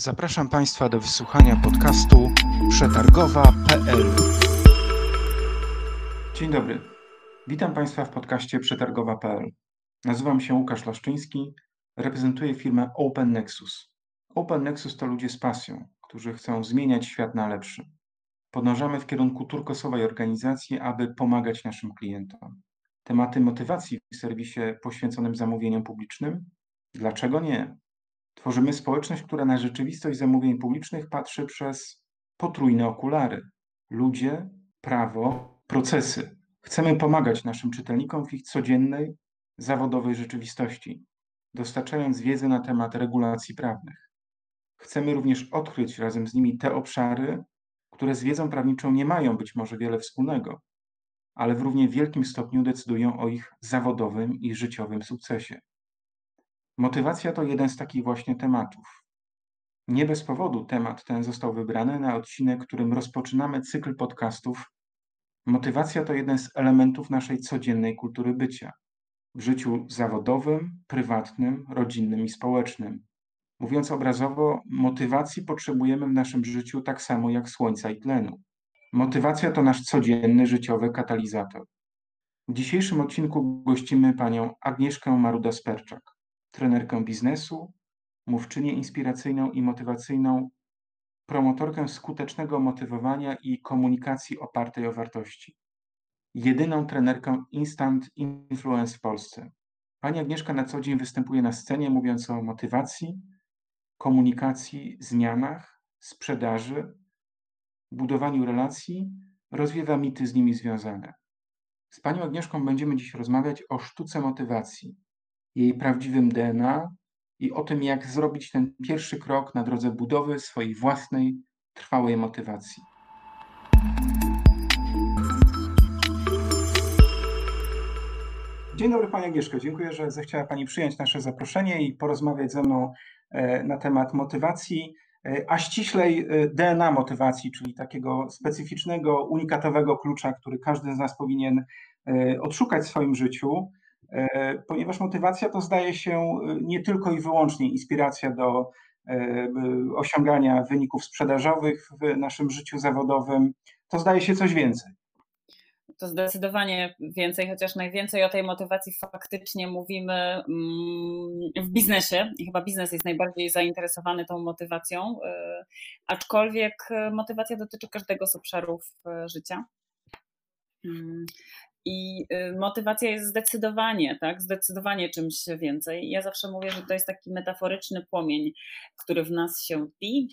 Zapraszam Państwa do wysłuchania podcastu przetargowa.pl. Dzień dobry. Witam Państwa w podcaście przetargowa.pl. Nazywam się Łukasz Laszczyński, reprezentuję firmę Open Nexus. Open Nexus to ludzie z pasją, którzy chcą zmieniać świat na lepszy. Podążamy w kierunku turkosowej organizacji, aby pomagać naszym klientom. Tematy motywacji w serwisie poświęconym zamówieniom publicznym? Dlaczego nie? Tworzymy społeczność, która na rzeczywistość zamówień publicznych patrzy przez potrójne okulary. Ludzie, prawo, procesy. Chcemy pomagać naszym czytelnikom w ich codziennej, zawodowej rzeczywistości, dostarczając wiedzę na temat regulacji prawnych. Chcemy również odkryć razem z nimi te obszary, które z wiedzą prawniczą nie mają być może wiele wspólnego, ale w równie wielkim stopniu decydują o ich zawodowym i życiowym sukcesie. Motywacja to jeden z takich właśnie tematów. Nie bez powodu temat ten został wybrany na odcinek, którym rozpoczynamy cykl podcastów. Motywacja to jeden z elementów naszej codziennej kultury bycia w życiu zawodowym, prywatnym, rodzinnym i społecznym. Mówiąc obrazowo, motywacji potrzebujemy w naszym życiu tak samo jak słońca i tlenu. Motywacja to nasz codzienny życiowy katalizator. W dzisiejszym odcinku gościmy panią Agnieszkę Maruda-Sperczak trenerkę biznesu, mówczynię inspiracyjną i motywacyjną, promotorkę skutecznego motywowania i komunikacji opartej o wartości. Jedyną trenerkę Instant Influence w Polsce. Pani Agnieszka na co dzień występuje na scenie, mówiąc o motywacji, komunikacji, zmianach, sprzedaży, budowaniu relacji, rozwiewa mity z nimi związane. Z Panią Agnieszką będziemy dziś rozmawiać o sztuce motywacji, jej prawdziwym DNA i o tym, jak zrobić ten pierwszy krok na drodze budowy swojej własnej, trwałej motywacji. Dzień dobry Pani Agnieszko, dziękuję, że zechciała Pani przyjąć nasze zaproszenie i porozmawiać ze mną e, na temat motywacji, e, a ściślej e, DNA motywacji, czyli takiego specyficznego, unikatowego klucza, który każdy z nas powinien odszukać w swoim życiu ponieważ motywacja to zdaje się e, nie tylko i wyłącznie inspiracja do e, osiągania wyników sprzedażowych w naszym życiu zawodowym, to zdaje się coś więcej. To zdecydowanie więcej, chociaż najwięcej o tej motywacji faktycznie mówimy mm, w biznesie i chyba biznes jest najbardziej zainteresowany tą motywacją, aczkolwiek motywacja dotyczy każdego z obszarów życia. I y, motywacja jest zdecydowanie, tak, zdecydowanie czymś więcej. Ja zawsze mówię, że to jest taki metaforyczny płomień, który w nas się tli.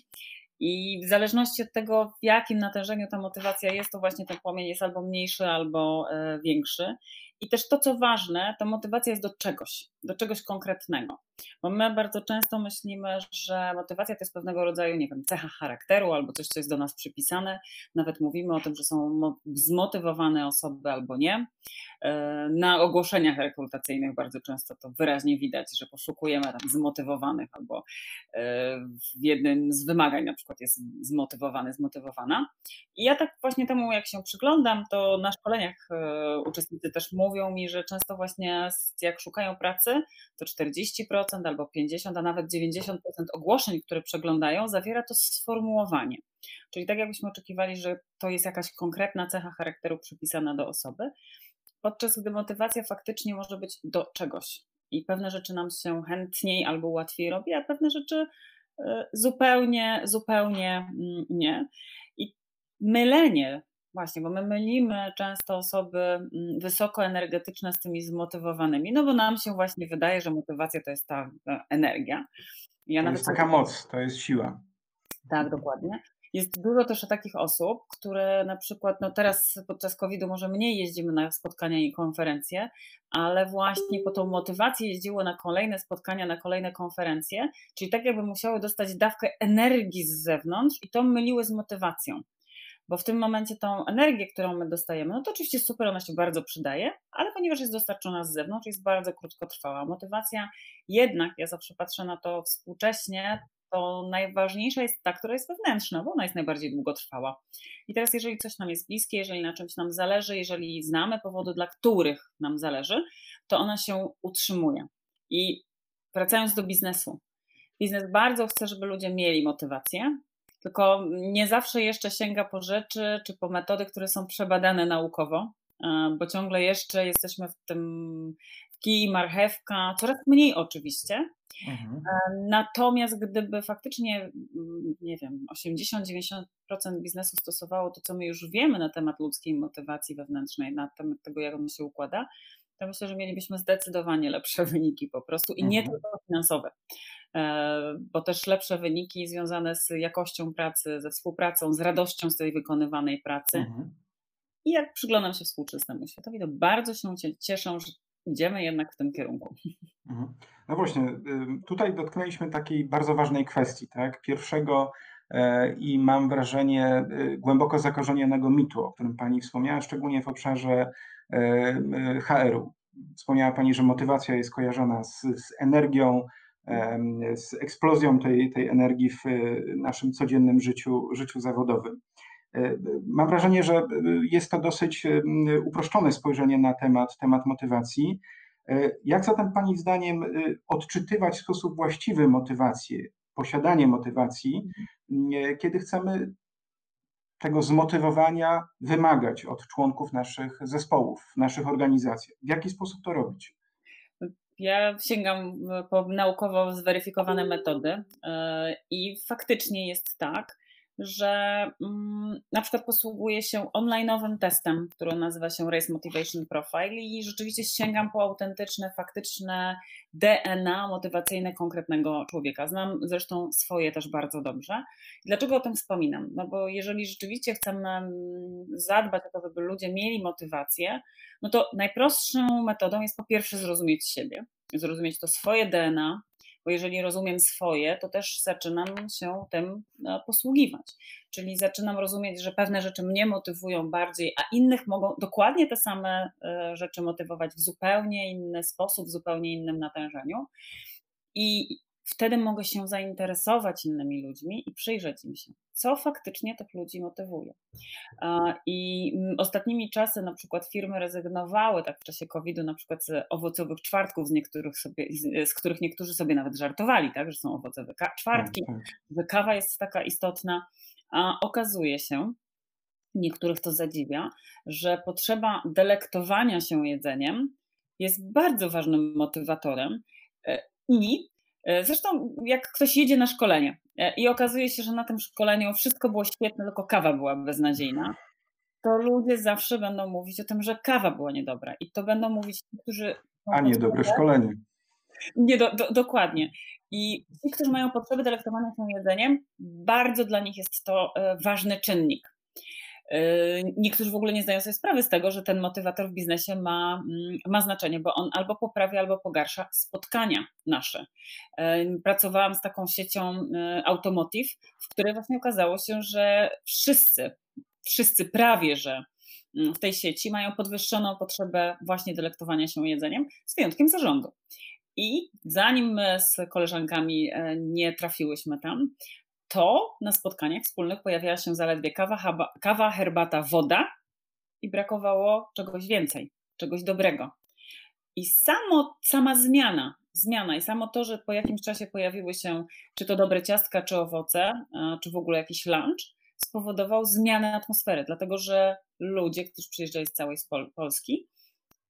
I w zależności od tego, w jakim natężeniu ta motywacja jest, to właśnie ten płomień jest albo mniejszy, albo e, większy. I też to, co ważne, to motywacja jest do czegoś, do czegoś konkretnego. Bo my bardzo często myślimy, że motywacja to jest pewnego rodzaju, nie wiem, cecha charakteru albo coś, co jest do nas przypisane. Nawet mówimy o tym, że są zmotywowane osoby albo nie. E, na ogłoszeniach rekrutacyjnych bardzo często to wyraźnie widać, że poszukujemy tam zmotywowanych albo e, w jednym z wymagań na przykład jest zmotywowany, zmotywowana. I ja tak właśnie temu, jak się przyglądam, to na szkoleniach e, uczestnicy też mówią mi, że często właśnie jak szukają pracy, to 40% albo 50%, a nawet 90% ogłoszeń, które przeglądają, zawiera to sformułowanie. Czyli tak jakbyśmy oczekiwali, że to jest jakaś konkretna cecha charakteru przypisana do osoby, podczas gdy motywacja faktycznie może być do czegoś. I pewne rzeczy nam się chętniej albo łatwiej robi, a pewne rzeczy e, zupełnie, zupełnie mm, nie. I mylenie Właśnie, bo my mylimy często osoby mm, wysokoenergetyczne z tymi zmotywowanymi, no bo nam się właśnie wydaje, że motywacja to jest ta energia. Ja to jest taka moc, to jest siła. Tak, dokładnie. Jest dużo też takich osób, które na przykład, no teraz podczas COVID-u może mniej jeździmy na spotkania i konferencje, ale właśnie po tą motywację jeździło na kolejne spotkania, na kolejne konferencje, czyli tak jakby musiały dostać dawkę energii z zewnątrz i to myliły z motywacją bo w tym momencie tą energię, którą my dostajemy, no to oczywiście super, ona się bardzo przydaje, ale ponieważ jest dostarczona z zewnątrz, jest bardzo krótkotrwała. Motywacja jednak, ja zawsze patrzę na to współcześnie, to najważniejsza jest ta, która jest wewnętrzna, bo ona jest najbardziej długotrwała. I teraz, jeżeli coś nam jest bliskie, jeżeli na czymś nam zależy, jeżeli znamy powody, dla których nam zależy, to ona się utrzymuje. I wracając do biznesu, biznes bardzo chce, żeby ludzie mieli motywację, tylko nie zawsze jeszcze sięga po rzeczy czy po metody, które są przebadane naukowo, e, bo ciągle jeszcze jesteśmy w tym kij, marchewka, coraz mniej oczywiście. Mhm. E, natomiast gdyby faktycznie, mm, nie wiem, 80-90% biznesu stosowało to, co my już wiemy na temat ludzkiej motywacji wewnętrznej, na temat tego, jak ona się układa, to myślę, że mielibyśmy zdecydowanie lepsze wyniki po prostu i nie mhm. tylko finansowe, e, bo też lepsze wyniki związane z jakością pracy, ze współpracą, z radością z tej wykonywanej pracy. Mhm. I jak przyglądam się współczesnemu światowi, to bardzo się cieszę, że idziemy jednak w tym kierunku. Mhm. No właśnie, tutaj dotknęliśmy takiej bardzo ważnej kwestii, tak? Pierwszego e, i mam wrażenie y, głęboko zakorzenionego mitu, o którym Pani wspomniała, szczególnie w obszarze HR-u. Wspomniała Pani, że motywacja jest kojarzona z, z energią, z eksplozją tej, tej energii w naszym codziennym życiu, życiu zawodowym. E, mam wrażenie, że jest to dosyć uproszczone spojrzenie na temat, temat motywacji. E, jak zatem Pani zdaniem odczytywać w sposób właściwy motywację, posiadanie motywacji, kiedy chcemy tego zmotywowania wymagać od członków naszych zespołów, naszych organizacji? W jaki sposób to robić? Ja sięgam po naukowo zweryfikowane metody e, i faktycznie jest tak, że mm, na przykład posługuję się online'owym testem, który nazywa się Race Motivation Profile i rzeczywiście sięgam po autentyczne, faktyczne DNA motywacyjne konkretnego człowieka. Znam zresztą swoje też bardzo dobrze. Dlaczego o tym wspominam? No bo jeżeli rzeczywiście chcemy zadbać o to, żeby ludzie mieli motywację, no to najprostszą metodą jest po pierwsze zrozumieć siebie, zrozumieć to swoje DNA, bo jeżeli rozumiem swoje, to też zaczynam się tym no, posługiwać. Czyli zaczynam rozumieć, że pewne rzeczy mnie motywują bardziej, a innych mogą dokładnie te same e, rzeczy motywować w zupełnie inny sposób, w zupełnie innym natężeniu. I wtedy mogę się zainteresować innymi ludźmi i przyjrzeć im się, co faktycznie tych ludzi motywuje. I ostatnimi czasy na przykład firmy rezygnowały tak w czasie COVID-u na przykład z owocowych czwartków, z, niektórych sobie, z których niektórzy sobie nawet żartowali, tak, że są owocowe czwartki, tak, tak. że kawa jest taka istotna, a okazuje się, niektórych to zadziwia, że potrzeba delektowania się jedzeniem jest bardzo ważnym motywatorem e, i zresztą, jak ktoś jedzie na szkolenie e, i okazuje się, że na tym szkoleniu wszystko było świetne, tylko kawa była beznadziejna, to ludzie zawsze będą mówić o tym, że kawa była niedobra. I to będą mówić ci, którzy. A niedobre szkolenie. Nie, do, do, dokładnie. I ci, którzy mają potrzeby delektowania się jedzeniem, bardzo dla nich jest to e, ważny czynnik. Yy, niektórzy w ogóle nie zdają sobie sprawy z tego, że ten motywator w biznesie ma, mm, ma znaczenie, bo on albo poprawia, albo pogarsza spotkania nasze. Yy, pracowałam z taką siecią yy, Automotive, w której właśnie okazało się, że wszyscy, wszyscy prawie, że mm, w tej sieci mają podwyższoną potrzebę właśnie delektowania się jedzeniem, z wyjątkiem zarządu. I zanim my z koleżankami nie trafiłyśmy tam, to na spotkaniach wspólnych pojawiała się zaledwie kawa, kawa, herbata, woda i brakowało czegoś więcej, czegoś dobrego. I samo, sama zmiana, zmiana i samo to, że po jakimś czasie pojawiły się czy to dobre ciastka, czy owoce, czy w ogóle jakiś lunch, spowodował zmianę atmosfery, dlatego że ludzie, którzy przyjeżdżali z całej Polski,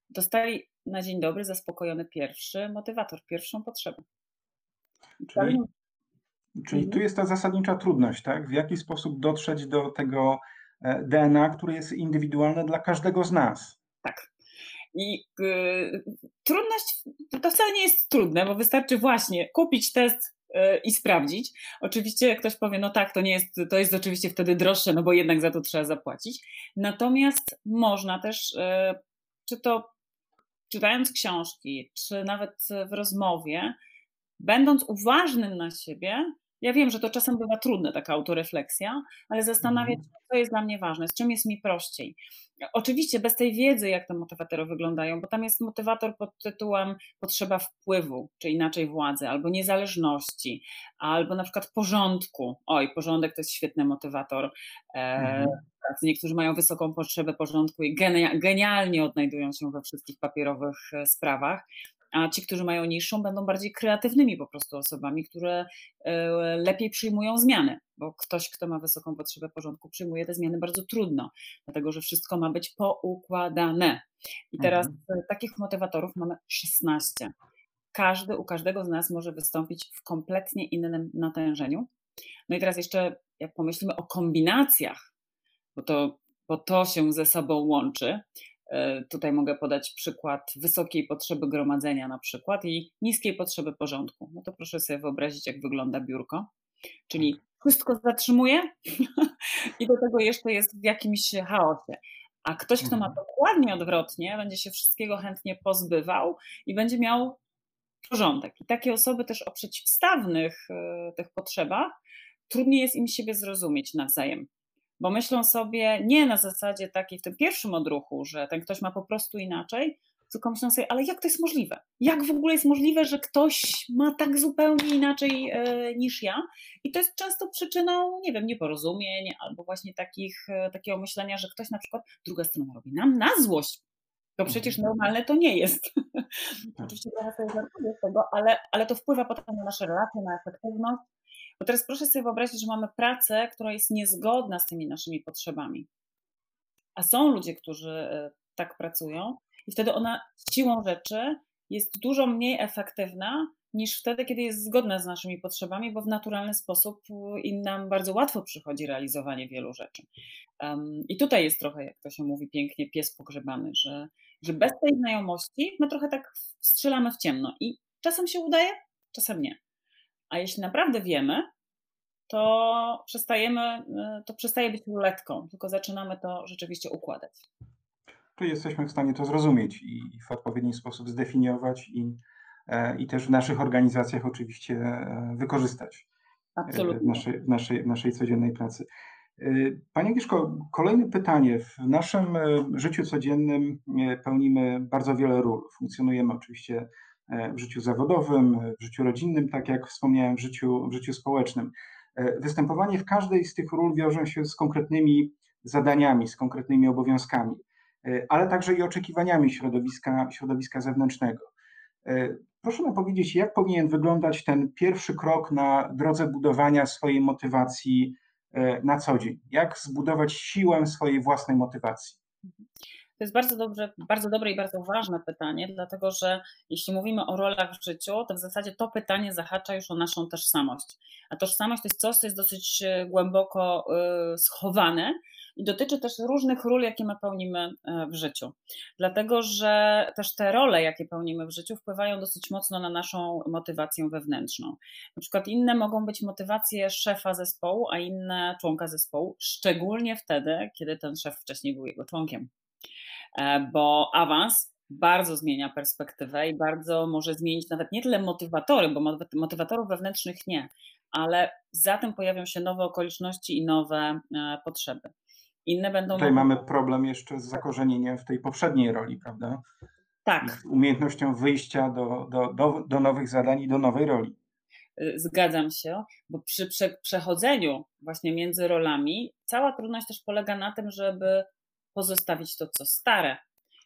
dostali na dzień dobry zaspokojony pierwszy motywator, pierwszą potrzebę. Czyli, Czyli tu mhm. jest ta zasadnicza trudność, tak? W jaki sposób dotrzeć do tego e, DNA, które jest indywidualne dla każdego z nas. Tak. I y, trudność to wcale nie jest trudne, bo wystarczy właśnie kupić test y, i sprawdzić. Oczywiście ktoś powie, no tak, to nie jest, to jest oczywiście wtedy droższe, no bo jednak za to trzeba zapłacić. Natomiast można też, y, czy to czytając książki, czy nawet w rozmowie, będąc uważnym na siebie, ja wiem, że to czasem bywa trudne, taka autorefleksja, ale zastanawiać mhm. się, co jest dla mnie ważne, z czym jest mi prościej. Oczywiście bez tej wiedzy, jak te motywatory wyglądają, bo tam jest motywator pod tytułem potrzeba wpływu, czy inaczej władzy, albo niezależności, albo na przykład porządku. Oj, porządek to jest świetny motywator. E, mhm. Niektórzy mają wysoką potrzebę porządku i genialnie odnajdują się we wszystkich papierowych e, sprawach. A ci, którzy mają niższą, będą bardziej kreatywnymi po prostu osobami, które e, lepiej przyjmują zmiany, bo ktoś, kto ma wysoką potrzebę porządku, przyjmuje te zmiany bardzo trudno, dlatego że wszystko ma być poukładane. I teraz mhm. takich motywatorów mamy 16. Każdy, u każdego z nas może wystąpić w kompletnie innym natężeniu. No i teraz jeszcze, jak pomyślimy o kombinacjach, bo to, bo to się ze sobą łączy, tutaj mogę podać przykład wysokiej potrzeby gromadzenia na przykład i niskiej potrzeby porządku. No to proszę sobie wyobrazić, jak wygląda biurko. Czyli tak. wszystko zatrzymuje i do tego jeszcze jest w jakimś chaosie. A ktoś, kto ma mhm. dokładnie odwrotnie, będzie się wszystkiego chętnie pozbywał i będzie miał porządek. I takie osoby też o przeciwstawnych e, tych potrzebach trudniej jest im siebie zrozumieć nawzajem bo myślą sobie nie na zasadzie takiej w tym pierwszym odruchu, że ten ktoś ma po prostu inaczej, tylko myślą sobie, ale jak to jest możliwe? Jak w ogóle jest możliwe, że ktoś ma tak zupełnie inaczej e, niż ja? I to jest często przyczyną, nie wiem, nieporozumień albo właśnie takich, e, takiego myślenia, że ktoś na przykład druga strona robi nam na złość. To przecież mhm. normalne to nie jest. Tak. Oczywiście trochę sobie żartuję z tego, ale, ale to wpływa potem na nasze relacje, na efektywność bo teraz proszę sobie wyobrazić, że mamy pracę, która jest niezgodna z tymi naszymi potrzebami. A są ludzie, którzy e, tak pracują, i wtedy ona siłą rzeczy jest dużo mniej efektywna niż wtedy, kiedy jest zgodna z naszymi potrzebami, bo w naturalny sposób e, im nam bardzo łatwo przychodzi realizowanie wielu rzeczy. Um, I tutaj jest trochę, jak to się mówi pięknie, pies pogrzebany, że, że bez tej znajomości my trochę tak strzelamy w ciemno i czasem się udaje, czasem nie. A jeśli naprawdę wiemy, to przestajemy, y, to przestaje być ruletką, tylko zaczynamy to rzeczywiście układać. To jesteśmy w stanie to zrozumieć i w odpowiedni sposób zdefiniować i, e, i też w naszych organizacjach oczywiście e, wykorzystać e, Absolutnie. W, naszej, w, naszej, w naszej codziennej pracy. Pani Agnieszko, kolejne pytanie. W naszym życiu codziennym pełnimy bardzo wiele ról. Funkcjonujemy oczywiście w życiu zawodowym, w życiu rodzinnym, tak jak wspomniałem, w życiu, w życiu społecznym. E, występowanie w każdej z tych ról wiąże się z konkretnymi zadaniami, z konkretnymi obowiązkami, e, ale także i oczekiwaniami środowiska, środowiska zewnętrznego. Proszę nam powiedzieć, jak powinien wyglądać ten pierwszy krok na drodze budowania swojej motywacji na co dzień? Jak zbudować siłę swojej własnej motywacji? To jest bardzo, dobrze, bardzo dobre i bardzo ważne pytanie, dlatego że jeśli mówimy o rolach w życiu, to w zasadzie to pytanie zahacza już o naszą tożsamość. A tożsamość to jest coś, co jest dosyć e, głęboko e, schowane i dotyczy też różnych ról, jakie my pełnimy e, w życiu. Dlatego, że też te role, jakie pełnimy w życiu, wpływają dosyć mocno na naszą motywację wewnętrzną. Na przykład inne mogą być motywacje szefa zespołu, a inne członka zespołu, szczególnie wtedy, kiedy ten szef wcześniej był jego członkiem. E, bo awans bardzo zmienia perspektywę i bardzo może zmienić nawet nie tyle motywatory, bo motywatorów wewnętrznych nie, ale za tym pojawią się nowe okoliczności i nowe e, potrzeby. Inne będą. Tutaj mamy problem jeszcze z zakorzenieniem w tej poprzedniej roli, prawda? Tak. Z umiejętnością wyjścia do, do, do, do nowych zadań i do nowej roli. E, zgadzam się, bo przy przechodzeniu właśnie między rolami, cała trudność też polega na tym, żeby pozostawić to, co stare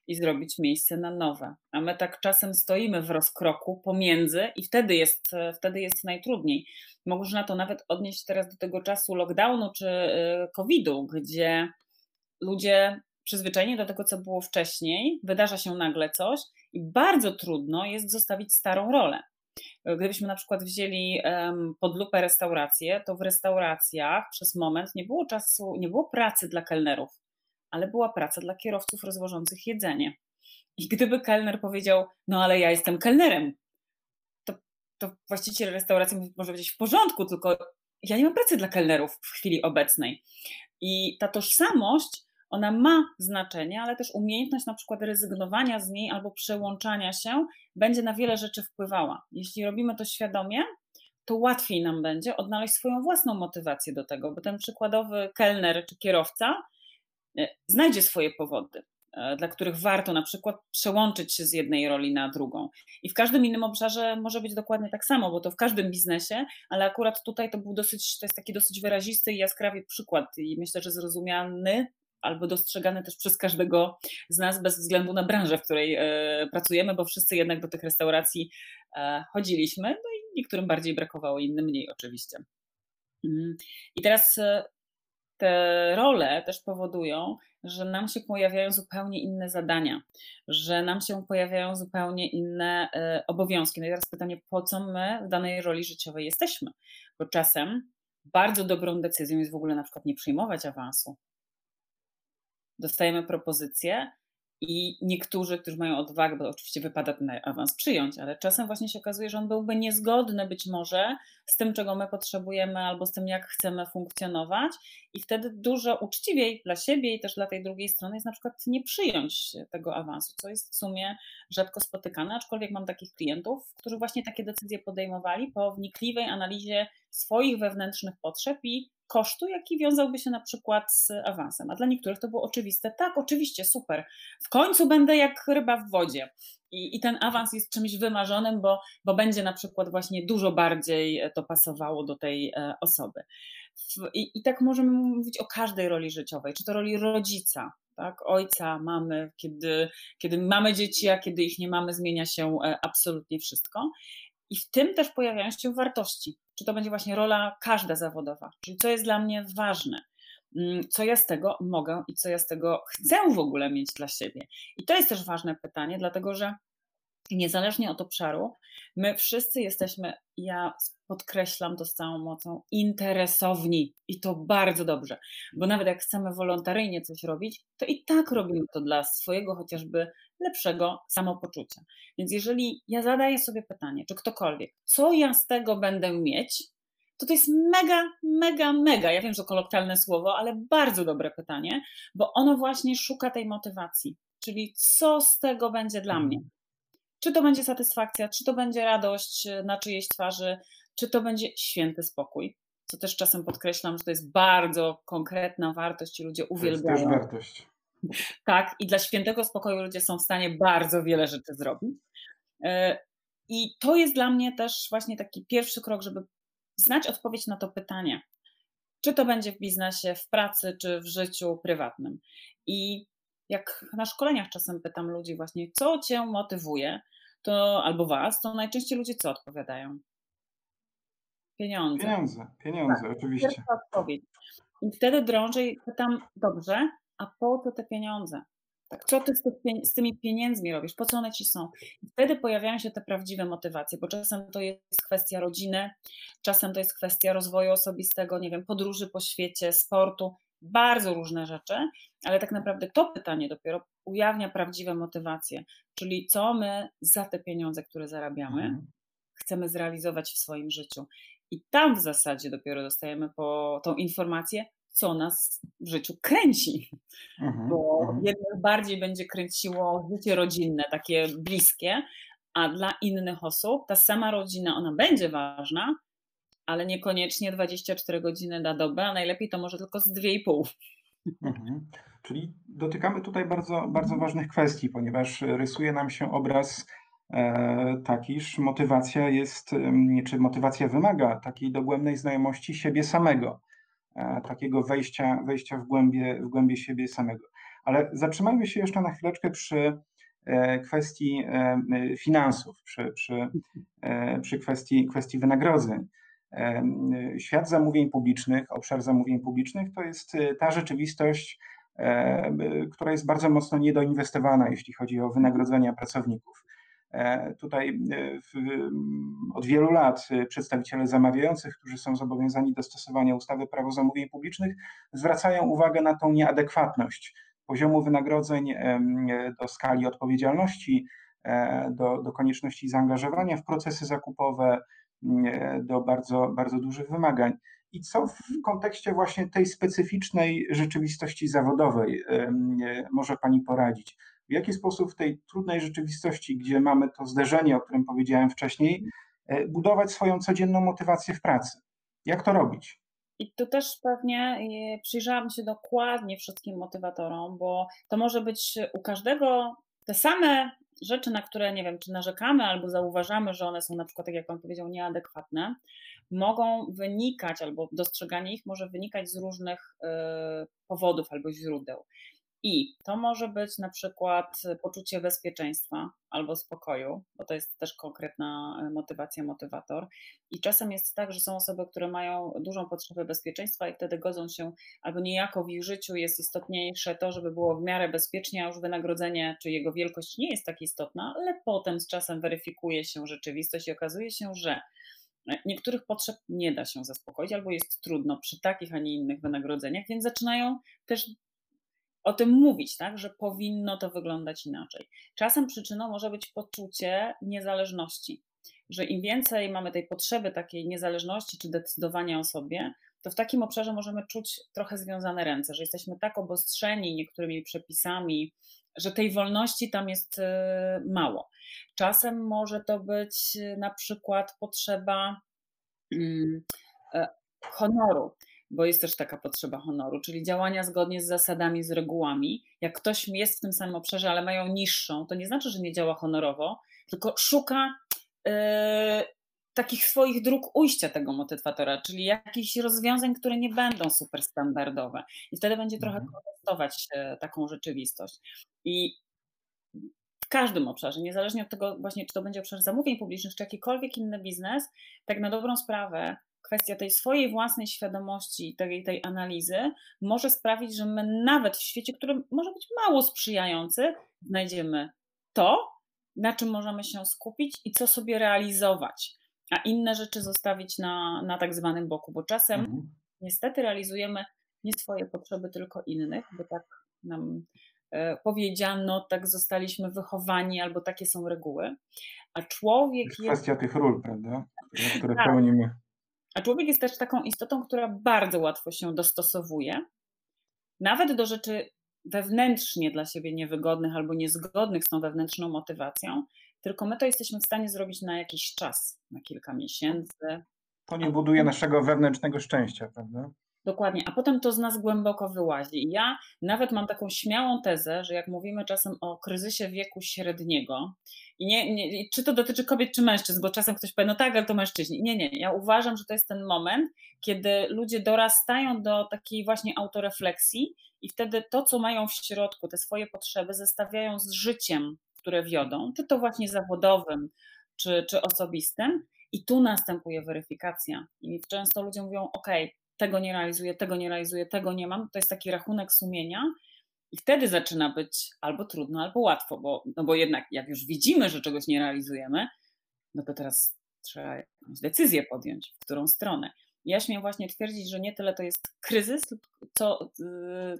i zrobić miejsce na nowe. A my tak czasem stoimy w rozkroku pomiędzy i wtedy jest, wtedy jest najtrudniej. Można to nawet odnieść teraz do tego czasu lockdownu czy y, COVID-u, gdzie ludzie przyzwyczajeni do tego, co było wcześniej, wydarza się nagle coś i bardzo trudno jest zostawić starą rolę. Gdybyśmy na przykład wzięli pod lupę restaurację, to w restauracjach przez moment nie było czasu, nie było pracy dla kelnerów ale była praca dla kierowców rozwożących jedzenie. I gdyby kelner powiedział, no ale ja jestem kelnerem, to, to właściciel restauracji może powiedzieć w porządku, tylko ja nie mam pracy dla kelnerów w chwili obecnej. I ta tożsamość, ona ma znaczenie, ale też umiejętność na przykład rezygnowania z niej albo przełączania się będzie na wiele rzeczy wpływała. Jeśli robimy to świadomie, to łatwiej nam będzie odnaleźć swoją własną motywację do tego, bo ten przykładowy kelner czy kierowca znajdzie swoje powody, e, dla których warto na przykład przełączyć się z jednej roli na drugą. I w każdym innym obszarze może być dokładnie tak samo, bo to w każdym biznesie, ale akurat tutaj to był dosyć, to jest taki dosyć wyrazisty i jaskrawy przykład i myślę, że zrozumiany albo dostrzegany też przez każdego z nas bez względu na branżę, w której pracujemy, bo wszyscy jednak do tych restauracji chodziliśmy, no i niektórym bardziej brakowało, innym mniej oczywiście. Mm. I teraz te role też powodują, że nam się pojawiają zupełnie inne zadania, że nam się pojawiają zupełnie inne e, obowiązki. No i teraz pytanie, po co my w danej roli życiowej jesteśmy? Bo czasem bardzo dobrą decyzją jest w ogóle na przykład nie przyjmować awansu. Dostajemy propozycję, i niektórzy, którzy mają odwagę, bo oczywiście wypada ten awans przyjąć, ale czasem właśnie się okazuje, że on byłby niezgodny być może z tym, czego my potrzebujemy, albo z tym, jak chcemy funkcjonować, i wtedy dużo uczciwiej dla siebie i też dla tej drugiej strony jest na przykład nie przyjąć tego awansu, co jest w sumie rzadko spotykane, aczkolwiek mam takich klientów, którzy właśnie takie decyzje podejmowali po wnikliwej analizie swoich wewnętrznych potrzeb i kosztu, jaki wiązałby się na przykład z awansem. A dla niektórych to było oczywiste. Tak, oczywiście, super. W końcu będę jak ryba w wodzie. I, i ten awans jest czymś wymarzonym, bo, bo będzie na przykład właśnie dużo bardziej to pasowało do tej e, osoby. I, I tak możemy mówić o każdej roli życiowej, czy to roli rodzica, tak, ojca, mamy, kiedy, kiedy mamy dzieci, a kiedy ich nie mamy, zmienia się e, absolutnie wszystko. I w tym też pojawiają się wartości. Czy to będzie właśnie rola każda zawodowa, czyli co jest dla mnie ważne, mm, co ja z tego mogę i co ja z tego chcę w ogóle mieć dla siebie. I to jest też ważne pytanie, dlatego że niezależnie od obszaru, my wszyscy jesteśmy, ja podkreślam to z całą mocą, interesowni i to bardzo dobrze, bo nawet jak chcemy wolontaryjnie coś robić, to i tak robimy to dla swojego chociażby lepszego samopoczucia. Więc jeżeli ja zadaję sobie pytanie, czy ktokolwiek, co ja z tego będę mieć, to to jest mega, mega, mega, ja wiem, że kolokwialne słowo, ale bardzo dobre pytanie, bo ono właśnie szuka tej motywacji, czyli co z tego będzie dla mnie. Czy to będzie satysfakcja, czy to będzie radość e, na czyjejś twarzy, czy to będzie święty spokój, co też czasem podkreślam, że to jest bardzo konkretna wartość i ludzie uwielbiają. To jest wartość. Tak, i dla świętego spokoju ludzie są w stanie bardzo wiele rzeczy zrobić. E, I to jest dla mnie też właśnie taki pierwszy krok, żeby znać odpowiedź na to pytanie. Czy to będzie w biznesie, w pracy, czy w życiu prywatnym. I jak na szkoleniach czasem pytam ludzi właśnie, co cię motywuje, to albo was, to najczęściej ludzie co odpowiadają? Pieniądze. Pieniądze, pieniądze, tak, oczywiście. Pierwsza odpowiedź. I wtedy drążę i pytam, dobrze, a po co te pieniądze? Tak, co ty z, tymi pieniędzmi robisz? Po co one ci są? I wtedy pojawiają się te prawdziwe motywacje, bo czasem to jest kwestia rodziny, czasem to jest kwestia rozwoju osobistego, nie wiem, podróży po świecie, sportu, bardzo różne rzeczy, ale tak naprawdę to pytanie dopiero ujawnia prawdziwe motywacje, czyli co my za te pieniądze, które zarabiamy, mhm. chcemy zrealizować w swoim życiu. I tam w zasadzie dopiero dostajemy po tą informację, co nas w życiu kręci. Mhm, Bo mhm. jednych bardziej będzie kręciło życie rodzinne, takie bliskie, a dla innych osób ta sama rodzina, ona będzie ważna, ale niekoniecznie 24 godziny na dobę, a najlepiej to może tylko z 2,5. Mhm. Czyli dotykamy tutaj bardzo, bardzo ważnych kwestii, ponieważ rysuje nam się obraz e, taki, że motywacja jest, czy motywacja wymaga takiej dogłębnej znajomości siebie samego. E, takiego wejścia, wejścia w, głębie, w głębie siebie samego. Ale zatrzymajmy się jeszcze na chwileczkę przy e, kwestii finansów, przy, przy, przy kwestii, kwestii wynagrodzeń. Świat zamówień publicznych, obszar zamówień publicznych to jest ta rzeczywistość, która jest bardzo mocno niedoinwestowana, jeśli chodzi o wynagrodzenia pracowników. E, tutaj e, w, od wielu lat e, przedstawiciele zamawiających, którzy są zobowiązani do stosowania ustawy Prawo zamówień publicznych, zwracają uwagę na tą nieadekwatność poziomu wynagrodzeń do skali odpowiedzialności, do, do konieczności zaangażowania w procesy zakupowe, do bardzo, bardzo dużych wymagań. I co w kontekście właśnie tej specyficznej rzeczywistości zawodowej może Pani poradzić? w jaki sposób w tej trudnej rzeczywistości, gdzie mamy to zderzenie, o którym powiedziałem wcześniej, e, budować swoją codzienną motywację w pracy. Jak to robić? I tu też pewnie e, przyjrzałam się dokładnie wszystkim motywatorom, bo to może być u każdego te same rzeczy, na które nie wiem, czy narzekamy albo zauważamy, że one są na przykład, tak jak Pan powiedział, nieadekwatne, mogą wynikać, albo dostrzeganie ich może wynikać z różnych powodów albo źródeł. I to może być na przykład poczucie bezpieczeństwa albo spokoju, bo to jest też konkretna e, motywacja, motywator. I czasem jest tak, że są osoby, które mają dużą potrzebę bezpieczeństwa i wtedy godzą się albo niejako w ich życiu jest istotniejsze to, żeby było w miarę bezpiecznie, a już wynagrodzenie czy jego wielkość nie jest tak istotna, ale potem z czasem weryfikuje się rzeczywistość i okazuje się, że Niektórych potrzeb nie da się zaspokoić, albo jest trudno przy takich, a nie innych wynagrodzeniach, więc zaczynają też o tym mówić, tak, że powinno to wyglądać inaczej. Czasem przyczyną może być poczucie niezależności, że im więcej mamy tej potrzeby takiej niezależności czy decydowania o sobie, to w takim obszarze możemy czuć trochę związane ręce, że jesteśmy tak obostrzeni niektórymi przepisami, że tej wolności tam jest e, mało. Czasem może to być e, na przykład potrzeba mm, e, honoru bo jest też taka potrzeba honoru, czyli działania zgodnie z zasadami, z regułami. Jak ktoś jest w tym samym obszarze, ale mają niższą, to nie znaczy, że nie działa honorowo, tylko szuka yy, takich swoich dróg ujścia tego motywatora, czyli jakichś rozwiązań, które nie będą super standardowe. I wtedy będzie trochę mhm. kontestować taką rzeczywistość. I w każdym obszarze, niezależnie od tego właśnie, czy to będzie obszar zamówień publicznych, czy jakikolwiek inny biznes, tak na dobrą sprawę kwestia tej swojej własnej świadomości, tej, tej analizy może sprawić, że my nawet w świecie, który może być mało sprzyjający, znajdziemy to, na czym możemy się skupić i co sobie realizować, a inne rzeczy zostawić na, na tak zwanym boku, bo czasem mhm. niestety realizujemy nie swoje potrzeby, tylko innych, bo tak nam e, powiedziano, tak zostaliśmy wychowani, albo takie są reguły. A człowiek. Jest kwestia tych ról, prawda? Które tak. pełnimy. A człowiek jest też taką istotą, która bardzo łatwo się dostosowuje, nawet do rzeczy wewnętrznie dla siebie niewygodnych albo niezgodnych z tą wewnętrzną motywacją, tylko my to jesteśmy w stanie zrobić na jakiś czas, na kilka miesięcy. To nie buduje naszego wewnętrznego szczęścia, prawda? Dokładnie, a potem to z nas głęboko wyłazi. I ja nawet mam taką śmiałą tezę, że jak mówimy czasem o kryzysie wieku średniego, i nie, nie, czy to dotyczy kobiet czy mężczyzn, bo czasem ktoś powie, no tak, ale to mężczyźni. Nie, nie, ja uważam, że to jest ten moment, kiedy ludzie dorastają do takiej właśnie autorefleksji i wtedy to, co mają w środku, te swoje potrzeby, zestawiają z życiem, które wiodą, czy to właśnie zawodowym, czy, czy osobistym. I tu następuje weryfikacja. I często ludzie mówią, OK, tego nie realizuję, tego nie realizuję, tego nie mam. To jest taki rachunek sumienia. I wtedy zaczyna być albo trudno, albo łatwo, bo, no bo jednak jak już widzimy, że czegoś nie realizujemy, no to teraz trzeba jakąś decyzję podjąć, w którą stronę. Ja śmiem właśnie twierdzić, że nie tyle to jest kryzys, co,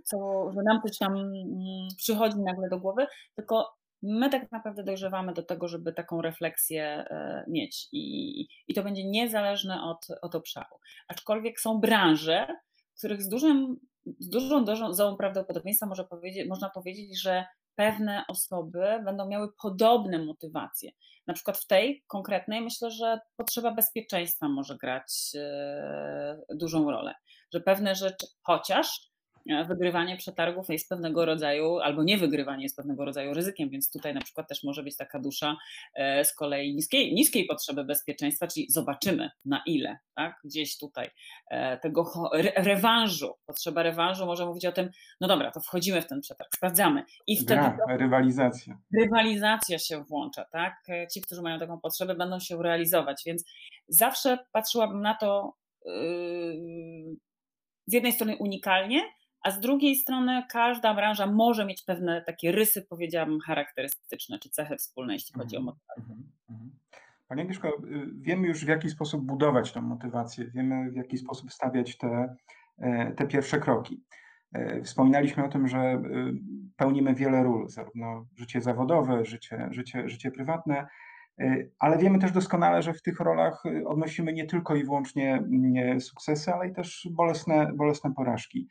co że nam coś tam mm, przychodzi nagle do głowy, tylko my tak naprawdę dojrzewamy do tego, żeby taką refleksję e, mieć i, i to będzie niezależne od, od obszaru. Aczkolwiek są branże, w których z, dużym, z dużą dozą prawdopodobieństwa może powiedzieć, można powiedzieć, że pewne osoby będą miały podobne motywacje. Na przykład w tej konkretnej myślę, że potrzeba bezpieczeństwa może grać e, dużą rolę, że pewne rzeczy, chociaż wygrywanie przetargów jest pewnego rodzaju, albo nie wygrywanie jest pewnego rodzaju ryzykiem, więc tutaj na przykład też może być taka dusza e, z kolei niskiej, niskiej potrzeby bezpieczeństwa, czyli zobaczymy na ile, tak? gdzieś tutaj e, tego rewanżu, potrzeba rewanżu może mówić o tym, no dobra, to wchodzimy w ten przetarg, sprawdzamy i wtedy Gra, rywalizacja. Rywalizacja się włącza, tak? Ci, którzy mają taką potrzebę, będą się realizować, więc zawsze patrzyłabym na to yy, z jednej strony unikalnie, a z drugiej strony każda branża może mieć pewne takie rysy, powiedziałabym, charakterystyczne, czy cechy wspólne, jeśli chodzi o mhm, motywację. Mhm, mhm. Pani Agnieszko, y, wiemy już w jaki sposób budować tę motywację, wiemy w jaki sposób stawiać te, e, te pierwsze kroki. E, wspominaliśmy o tym, że y, pełnimy wiele ról, zarówno życie zawodowe, życie, życie, życie prywatne, e, ale wiemy też doskonale, że w tych rolach y, odnosimy nie tylko i wyłącznie mm, sukcesy, ale i też bolesne, bolesne porażki.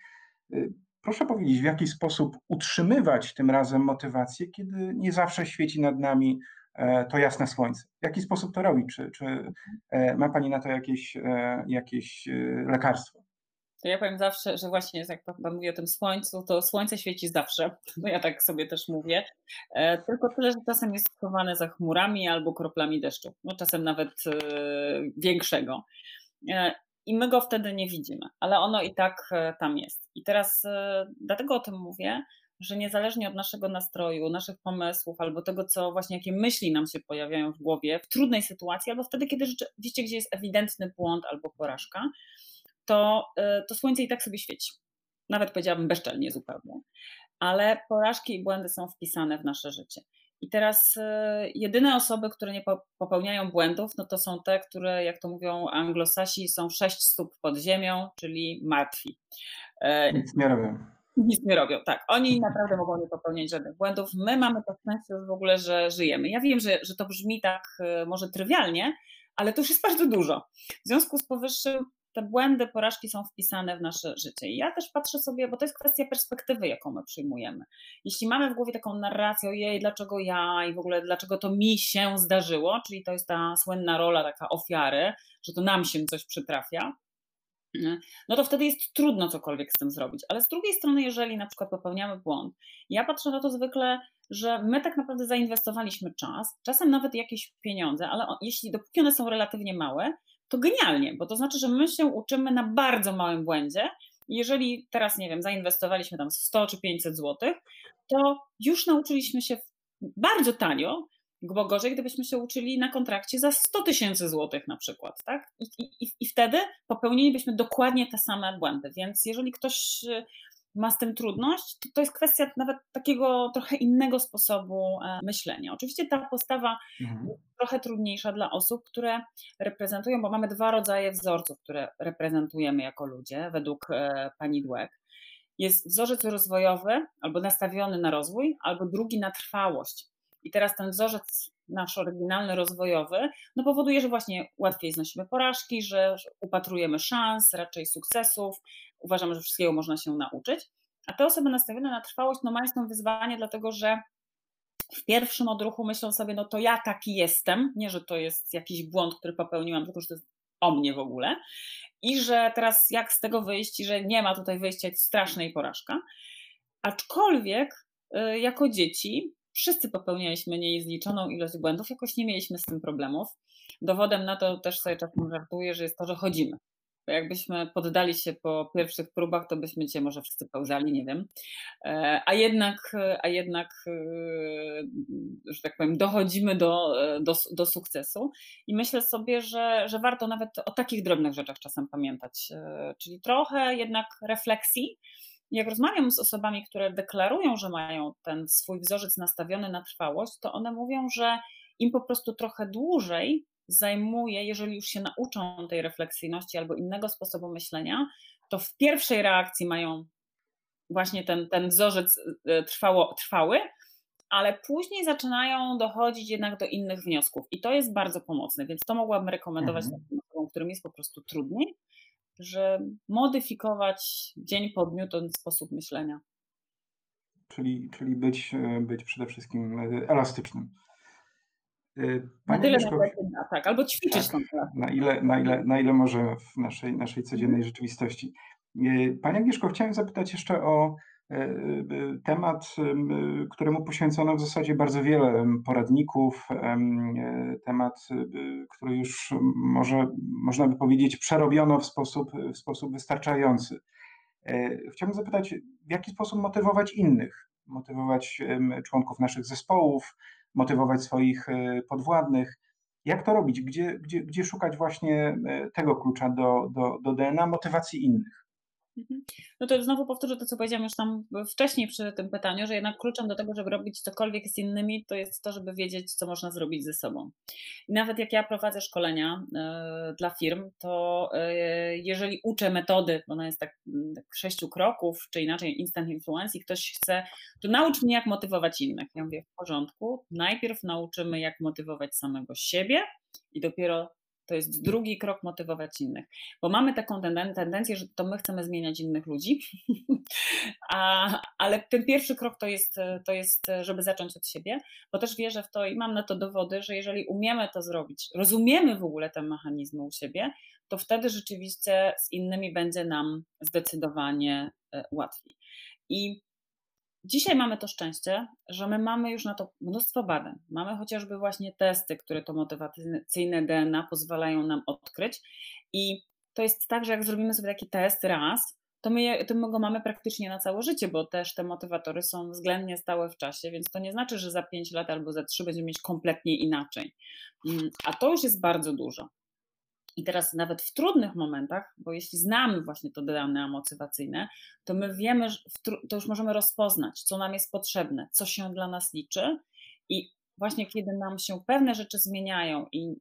Y, proszę powiedzieć, w jaki sposób utrzymywać tym razem motywację, kiedy nie zawsze świeci nad nami e, to jasne słońce? W jaki sposób to robić? Czy, czy e, ma Pani na to jakieś, e, jakieś lekarstwo? To ja powiem zawsze, że właśnie jak Pan mówi o tym słońcu, to słońce świeci zawsze. No ja tak sobie też mówię. Tylko tyle, że czasem jest schowane za chmurami albo kroplami deszczu. No czasem nawet większego. I my go wtedy nie widzimy, ale ono i tak tam jest. I teraz dlatego o tym mówię, że niezależnie od naszego nastroju, naszych pomysłów albo tego, co właśnie jakie myśli nam się pojawiają w głowie w trudnej sytuacji, albo wtedy, kiedy rzeczywiście gdzie jest ewidentny błąd albo porażka, to, y, to słońce i tak sobie świeci. Nawet powiedziałabym bezczelnie zupełnie. Ale porażki i błędy są wpisane w nasze życie. I teraz y, jedyne osoby, które nie popełniają błędów, no to są te, które, jak to mówią anglosasi, są sześć stóp pod ziemią, czyli martwi. E, Nic nie robią nic nie robią. Tak, oni naprawdę mogą nie popełniać żadnych błędów. My mamy to szczęście w ogóle, że żyjemy. Ja wiem, że, że to brzmi tak e, może trywialnie, ale to już jest bardzo dużo. W związku z powyższym te błędy, porażki są wpisane w nasze życie. I ja też patrzę sobie, bo to jest kwestia perspektywy, jaką my przyjmujemy. Jeśli mamy w głowie taką narrację, ojej, dlaczego ja i w ogóle dlaczego to mi się zdarzyło, czyli to jest ta słynna rola taka ofiary, że to nam się coś przytrafia, no to wtedy jest trudno cokolwiek z tym zrobić. Ale z drugiej strony, jeżeli na przykład popełniamy błąd, ja patrzę na to zwykle, że my tak naprawdę zainwestowaliśmy czas, czasem nawet jakieś pieniądze, ale jeśli dopóki one są relatywnie małe, to genialnie, bo to znaczy, że my się uczymy na bardzo małym błędzie. Jeżeli teraz, nie wiem, zainwestowaliśmy tam 100 czy 500 złotych, to już nauczyliśmy się bardzo tanio bo gorzej, gdybyśmy się uczyli na kontrakcie za 100 tysięcy złotych na przykład, tak? I, i, I wtedy popełnilibyśmy dokładnie te same błędy. Więc jeżeli ktoś y, ma z tym trudność, to, to jest kwestia nawet takiego trochę innego sposobu e, myślenia. Oczywiście ta postawa mhm. jest trochę trudniejsza dla osób, które reprezentują, bo mamy dwa rodzaje wzorców, które reprezentujemy jako ludzie, według e, pani Dweck. Jest wzorzec rozwojowy, albo nastawiony na rozwój, albo drugi na trwałość. I teraz ten wzorzec nasz oryginalny, rozwojowy, no powoduje, że właśnie łatwiej znosimy porażki, że upatrujemy szans, raczej sukcesów, uważamy, że wszystkiego można się nauczyć. A te osoby nastawione na trwałość, no mają wyzwanie, dlatego że w pierwszym odruchu myślą sobie, no to ja taki jestem, nie, że to jest jakiś błąd, który popełniłam, tylko że to jest o mnie w ogóle i że teraz jak z tego wyjść i że nie ma tutaj wyjścia, jest strasznej porażka. Aczkolwiek y, jako dzieci wszyscy popełnialiśmy niezliczoną ilość błędów, jakoś nie mieliśmy z tym problemów. Dowodem na to też sobie czasem żartuję, że jest to, że chodzimy. Jakbyśmy poddali się po pierwszych próbach, to byśmy cię może wszyscy pełzali, nie wiem. E, a jednak, a jednak, e, że tak powiem, dochodzimy do, do, do sukcesu i myślę sobie, że, że warto nawet o takich drobnych rzeczach czasem pamiętać. E, czyli trochę jednak refleksji, jak rozmawiam z osobami, które deklarują, że mają ten swój wzorzec nastawiony na trwałość, to one mówią, że im po prostu trochę dłużej zajmuje, jeżeli już się nauczą tej refleksyjności albo innego sposobu myślenia, to w pierwszej reakcji mają właśnie ten, ten wzorzec e, trwało, trwały, ale później zaczynają dochodzić jednak do innych wniosków i to jest bardzo pomocne, więc to mogłabym rekomendować mhm. osobom, którym jest po prostu trudniej, że modyfikować dzień po dniu ten sposób myślenia. Czyli, czyli być, e, być przede wszystkim e, elastycznym. E, Pani na tyle, Mieszko, na tak, albo ćwiczyć tak, na ile, na, ile, na ile może w naszej, naszej codziennej rzeczywistości. Pani Agnieszko, chciałem zapytać jeszcze o temat, któremu poświęcono w zasadzie bardzo wiele poradników, e, temat, który już może, można by powiedzieć, przerobiono w sposób, w sposób wystarczający. Chciałbym zapytać, w jaki sposób motywować innych, motywować członków naszych zespołów, motywować swoich podwładnych. Jak to robić? Gdzie, gdzie, gdzie szukać właśnie tego klucza do, do, do DNA motywacji innych? Mhm. No to znowu powtórzę to, co powiedziałam już tam wcześniej przy tym pytaniu, że jednak kluczem do tego, żeby robić cokolwiek z innymi, to jest to, żeby wiedzieć, co można zrobić ze sobą. I nawet jak ja prowadzę szkolenia y, dla firm, to y, jeżeli uczę metody, ona jest tak, tak sześciu kroków, czy inaczej instant influence i ktoś chce, to naucz mnie, jak motywować innych. Ja mówię, w porządku, najpierw nauczymy, jak motywować samego siebie i dopiero to jest drugi krok motywować innych, bo mamy taką tendencję, że to my chcemy zmieniać innych ludzi, A, ale ten pierwszy krok to jest, to jest, żeby zacząć od siebie, bo też wierzę w to i mam na to dowody, że jeżeli umiemy to zrobić, rozumiemy w ogóle te mechanizmy u siebie, to wtedy rzeczywiście z innymi będzie nam zdecydowanie e, łatwiej. I Dzisiaj mamy to szczęście, że my mamy już na to mnóstwo badań. Mamy chociażby właśnie testy, które to motywacyjne DNA pozwalają nam odkryć. I to jest tak, że jak zrobimy sobie taki test raz, to my, to my go mamy praktycznie na całe życie, bo też te motywatory są względnie stałe w czasie, więc to nie znaczy, że za 5 lat albo za 3 będziemy mieć kompletnie inaczej. Mm, a to już jest bardzo dużo. I teraz nawet w trudnych momentach, bo jeśli znamy właśnie to dane motywacyjne, to my wiemy, to już możemy rozpoznać, co nam jest potrzebne, co się dla nas liczy. I właśnie kiedy nam się pewne rzeczy zmieniają i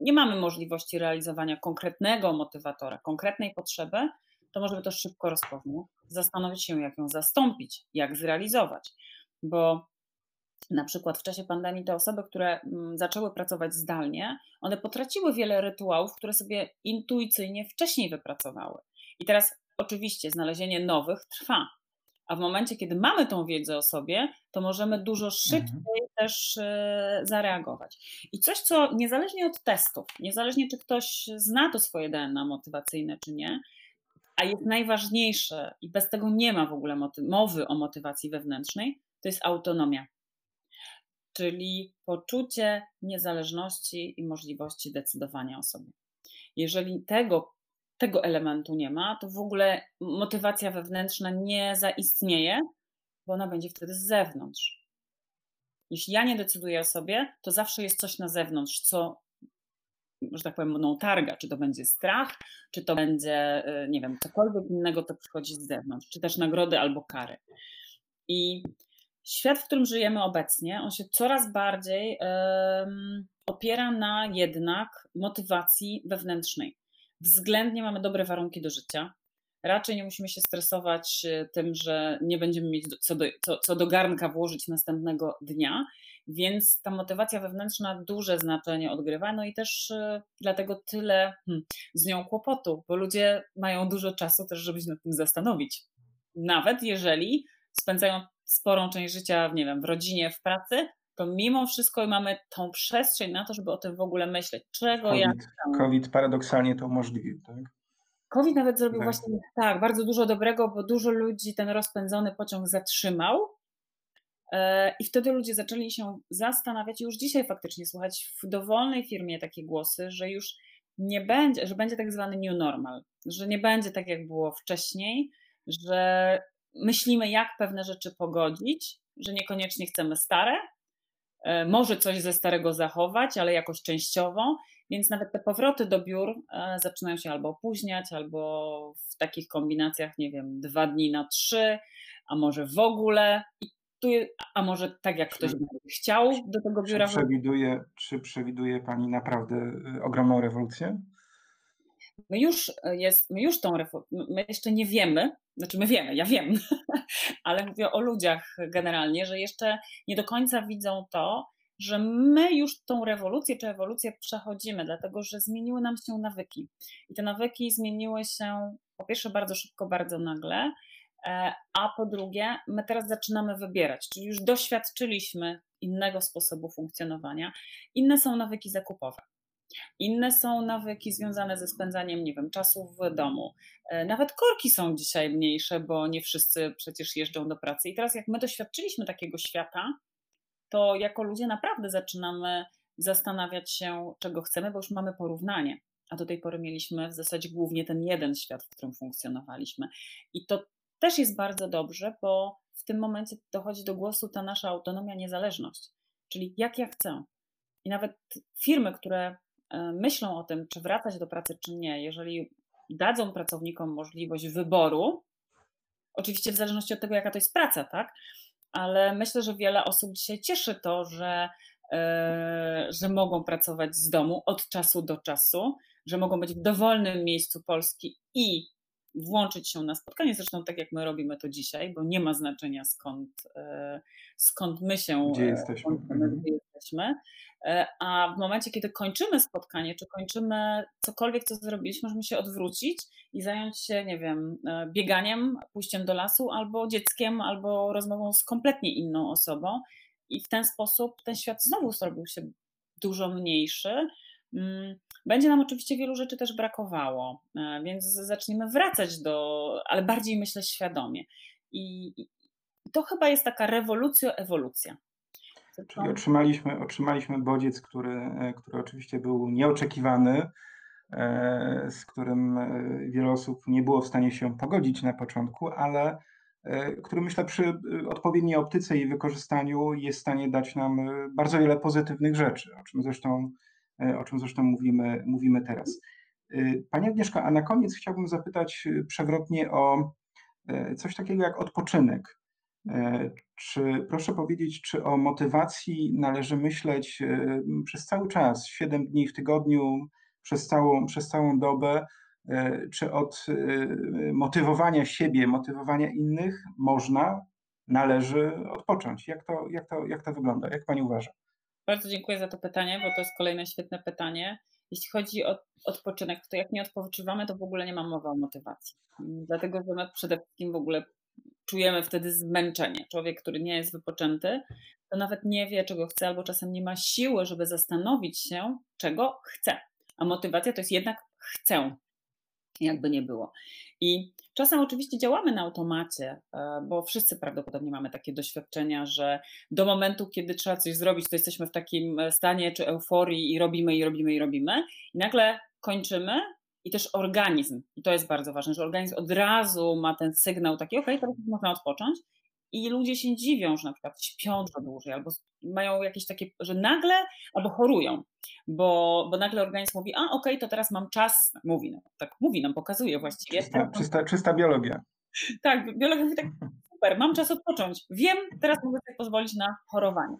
nie mamy możliwości realizowania konkretnego motywatora, konkretnej potrzeby, to możemy to szybko rozpoznać, zastanowić się, jak ją zastąpić, jak zrealizować. Bo na przykład w czasie pandemii te osoby, które mm, zaczęły pracować zdalnie, one potraciły wiele rytuałów, które sobie intuicyjnie wcześniej wypracowały. I teraz oczywiście znalezienie nowych trwa. A w momencie, kiedy mamy tą wiedzę o sobie, to możemy dużo szybciej mhm. też e, zareagować. I coś, co niezależnie od testów, niezależnie czy ktoś zna to swoje DNA motywacyjne, czy nie, a jest najważniejsze i bez tego nie ma w ogóle mowy o motywacji wewnętrznej, to jest autonomia. Czyli poczucie niezależności i możliwości decydowania o sobie. Jeżeli tego, tego elementu nie ma, to w ogóle motywacja wewnętrzna nie zaistnieje, bo ona będzie wtedy z zewnątrz. Jeśli ja nie decyduję o sobie, to zawsze jest coś na zewnątrz, co że tak powiem, mną targa, czy to będzie strach, czy to będzie, y, nie wiem, cokolwiek innego, to przychodzi z zewnątrz, czy też nagrody albo kary. I świat, w którym żyjemy obecnie, on się coraz bardziej opiera na jednak motywacji wewnętrznej. Względnie mamy dobre warunki do życia. Raczej nie musimy się stresować y, tym, że nie będziemy mieć co do, co, co do garnka włożyć następnego dnia więc ta motywacja wewnętrzna duże znaczenie odgrywa, no i też y, dlatego tyle hmm, z nią kłopotu, bo ludzie mają dużo czasu też, żeby się nad tym zastanowić. Nawet jeżeli spędzają sporą część życia, nie wiem, w rodzinie, w pracy, to mimo wszystko mamy tą przestrzeń na to, żeby o tym w ogóle myśleć. Czego COVID, ja chcę. COVID paradoksalnie to umożliwił, tak? COVID nawet zrobił tak. właśnie tak, bardzo dużo dobrego, bo dużo ludzi ten rozpędzony pociąg zatrzymał, E, I wtedy ludzie zaczęli się zastanawiać, i już dzisiaj faktycznie słuchać w dowolnej firmie takie głosy, że już nie będzie, że będzie tak zwany new normal, że nie będzie tak jak było wcześniej, że myślimy, jak pewne rzeczy pogodzić, że niekoniecznie chcemy stare, e, może coś ze starego zachować, ale jakoś częściowo, więc nawet te powroty do biur e, zaczynają się albo opóźniać, albo w takich kombinacjach, nie wiem, dwa dni na trzy, a może w ogóle. Tu, a może tak jak ktoś by chciał do tego biura. Czy przewiduje, czy przewiduje Pani naprawdę y, ogromną rewolucję? My już, e, jest, my już tą rewolucję, my jeszcze nie wiemy, znaczy my wiemy, ja wiem, ale mówię o ludziach generalnie, że jeszcze nie do końca widzą to, że my już tą rewolucję czy ewolucję przechodzimy, dlatego że zmieniły nam się nawyki. I te nawyki zmieniły się po pierwsze bardzo szybko, bardzo nagle, E, a po drugie, my teraz zaczynamy wybierać, czyli już doświadczyliśmy innego sposobu funkcjonowania. Inne są nawyki zakupowe. Inne są nawyki związane ze spędzaniem, nie wiem, czasu w domu. E, nawet korki są dzisiaj mniejsze, bo nie wszyscy przecież jeżdżą do pracy. I teraz, jak my doświadczyliśmy takiego świata, to jako ludzie naprawdę zaczynamy zastanawiać się, czego chcemy, bo już mamy porównanie. A do tej pory mieliśmy w zasadzie głównie ten jeden świat, w którym funkcjonowaliśmy. I to też jest bardzo dobrze, bo w tym momencie dochodzi do głosu ta nasza autonomia, niezależność, czyli jak ja chcę. I nawet firmy, które myślą o tym, czy wracać do pracy, czy nie, jeżeli dadzą pracownikom możliwość wyboru, oczywiście w zależności od tego, jaka to jest praca, tak? Ale myślę, że wiele osób dzisiaj cieszy to, że, yy, że mogą pracować z domu od czasu do czasu, że mogą być w dowolnym miejscu Polski i włączyć się na spotkanie, zresztą tak jak my robimy to dzisiaj, bo nie ma znaczenia skąd, e, skąd my się gdzie jesteśmy. Mhm. Gdzie jesteśmy. E, a w momencie, kiedy kończymy spotkanie, czy kończymy cokolwiek, co zrobiliśmy, możemy się odwrócić i zająć się, nie wiem, e, bieganiem, pójściem do lasu, albo dzieckiem, albo rozmową z kompletnie inną osobą. I w ten sposób ten świat znowu zrobił się dużo mniejszy. Mm, będzie nam oczywiście wielu rzeczy też brakowało, e, więc zaczniemy wracać do, ale bardziej myślę świadomie. I, i to chyba jest taka rewolucja, ewolucja. Czyli otrzymaliśmy, otrzymaliśmy bodziec, który, e, który oczywiście był nieoczekiwany, z którym wiele osób nie było w stanie się pogodzić na początku, ale który myślę przy odpowiedniej optyce i wykorzystaniu jest w stanie dać nam bardzo wiele pozytywnych rzeczy, o czym zresztą, o czym zresztą mówimy, mówimy teraz. Pani Agnieszka, a na koniec chciałbym zapytać przewrotnie o coś takiego jak odpoczynek. E, czy proszę powiedzieć, czy o motywacji należy myśleć e, przez cały czas, 7 dni w tygodniu, przez całą, przez całą dobę, e, czy od motywowania siebie, motywowania innych można, należy odpocząć? Jak to, jak to, jak to wygląda? Jak pani uważa? Bardzo dziękuję za to pytanie, bo to jest kolejne świetne pytanie. Jeśli chodzi o odpoczynek, to jak nie odpoczywamy, to w ogóle nie ma mowy o motywacji. Dlatego, że my przede wszystkim w ogóle czujemy wtedy zmęczenie. Człowiek, który nie jest wypoczęty, to nawet nie wie, czego chce, albo czasem nie ma siły, żeby zastanowić się, czego chce. A motywacja to jest jednak chcę, jakby nie było. I czasem oczywiście działamy na automacie, e, bo wszyscy prawdopodobnie mamy takie doświadczenia, że do momentu, kiedy trzeba coś zrobić, to jesteśmy w takim stanie czy euforii i robimy, i robimy, i robimy. I nagle kończymy i też organizm. I to jest bardzo ważne, że organizm od razu ma ten sygnał taki, ok, teraz można odpocząć. I ludzie się dziwią, że na przykład śpią za dłużej, albo mają jakieś takie, że nagle, albo chorują, bo, bo nagle organizm mówi, a okej, okay, to teraz mam czas, mówi, no, tak mówi nam, pokazuje właściwie. Czysta, czysta, czysta biologia. Tak, biologia mówi tak, super, mam czas odpocząć, wiem, teraz mogę sobie pozwolić na chorowanie.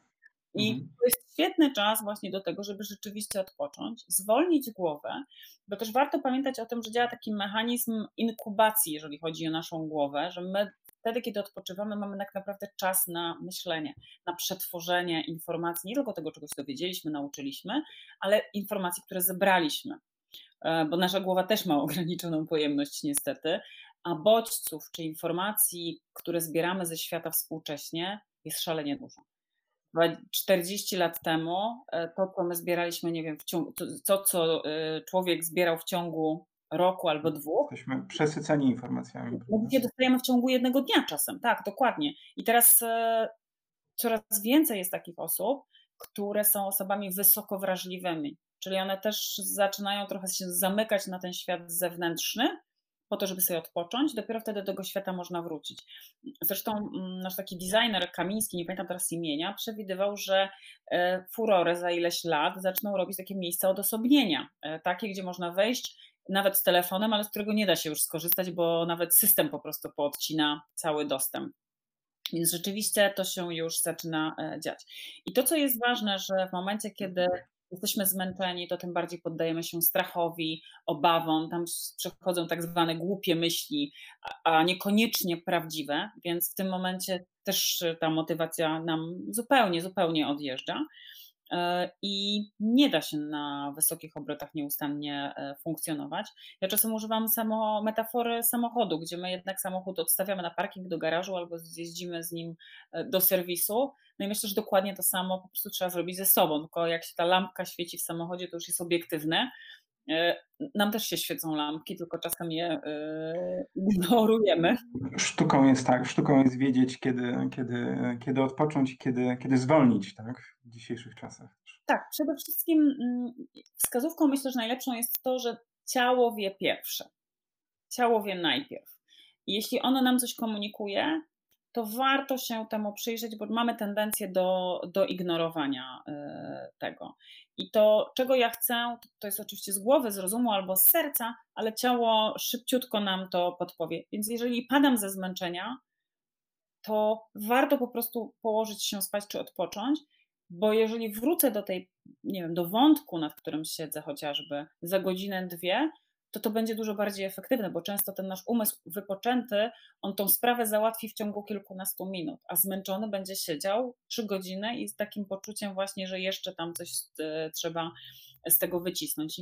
I mhm. to jest świetny czas właśnie do tego, żeby rzeczywiście odpocząć, zwolnić głowę, bo też warto pamiętać o tym, że działa taki mechanizm inkubacji, jeżeli chodzi o naszą głowę, że my wtedy, kiedy odpoczywamy, mamy tak naprawdę czas na myślenie, na przetworzenie informacji, nie tylko tego, czego się dowiedzieliśmy, nauczyliśmy, ale informacji, które zebraliśmy, e, bo nasza głowa też ma ograniczoną pojemność niestety, a bodźców czy informacji, które zbieramy ze świata współcześnie, jest szalenie dużo. 40 lat temu e, to, co my zbieraliśmy, nie wiem, w ciągu, to, co e, człowiek zbierał w ciągu roku albo dwóch. Jesteśmy przesyceni informacjami. Gdzie dostajemy w ciągu jednego dnia czasem, tak, dokładnie. I teraz e, coraz więcej jest takich osób, które są osobami wysoko wrażliwymi, czyli one też zaczynają trochę się zamykać na ten świat zewnętrzny, po to, żeby sobie odpocząć, dopiero wtedy do tego świata można wrócić. Zresztą mm, nasz taki designer Kamiński, nie pamiętam teraz imienia, przewidywał, że e, furory za ileś lat zaczną robić takie miejsca odosobnienia, e, takie, gdzie można wejść nawet z telefonem, ale z którego nie da się już skorzystać, bo nawet system po prostu poodcina cały dostęp. Więc rzeczywiście to się już zaczyna e, dziać. I to, co jest ważne, że w momencie, kiedy jesteśmy zmęczeni, to tym bardziej poddajemy się strachowi, obawom, tam przechodzą tak zwane głupie myśli, a niekoniecznie prawdziwe, więc w tym momencie też ta motywacja nam zupełnie, zupełnie odjeżdża. E, i nie da się na wysokich obrotach nieustannie e, funkcjonować. Ja czasem używam samo metafory samochodu, gdzie my jednak samochód odstawiamy na parking do garażu albo jeździmy z nim e, do serwisu. No i myślę, że dokładnie to samo po prostu trzeba zrobić ze sobą, tylko jak się ta lampka świeci w samochodzie, to już jest obiektywne, E, nam też się świecą lampki, tylko czasem je e, ignorujemy. Sztuką jest tak, sztuką jest wiedzieć, kiedy, kiedy, kiedy odpocząć i kiedy, kiedy zwolnić tak, w dzisiejszych czasach. Tak, przede wszystkim mm, wskazówką myślę, że najlepszą jest to, że ciało wie pierwsze. Ciało wie najpierw. Jeśli ono nam coś komunikuje, to warto się temu przyjrzeć, bo mamy tendencję do, do ignorowania e, tego. I to, czego ja chcę, to jest oczywiście z głowy, z rozumu albo z serca, ale ciało szybciutko nam to podpowie. Więc jeżeli padam ze zmęczenia, to warto po prostu położyć się spać czy odpocząć, bo jeżeli wrócę do tej, nie wiem, do wątku, nad którym siedzę chociażby za godzinę, dwie, to to będzie dużo bardziej efektywne, bo często ten nasz umysł wypoczęty, on tą sprawę załatwi w ciągu kilkunastu minut, a zmęczony będzie siedział trzy godziny i z takim poczuciem właśnie, że jeszcze tam coś e, trzeba z tego wycisnąć.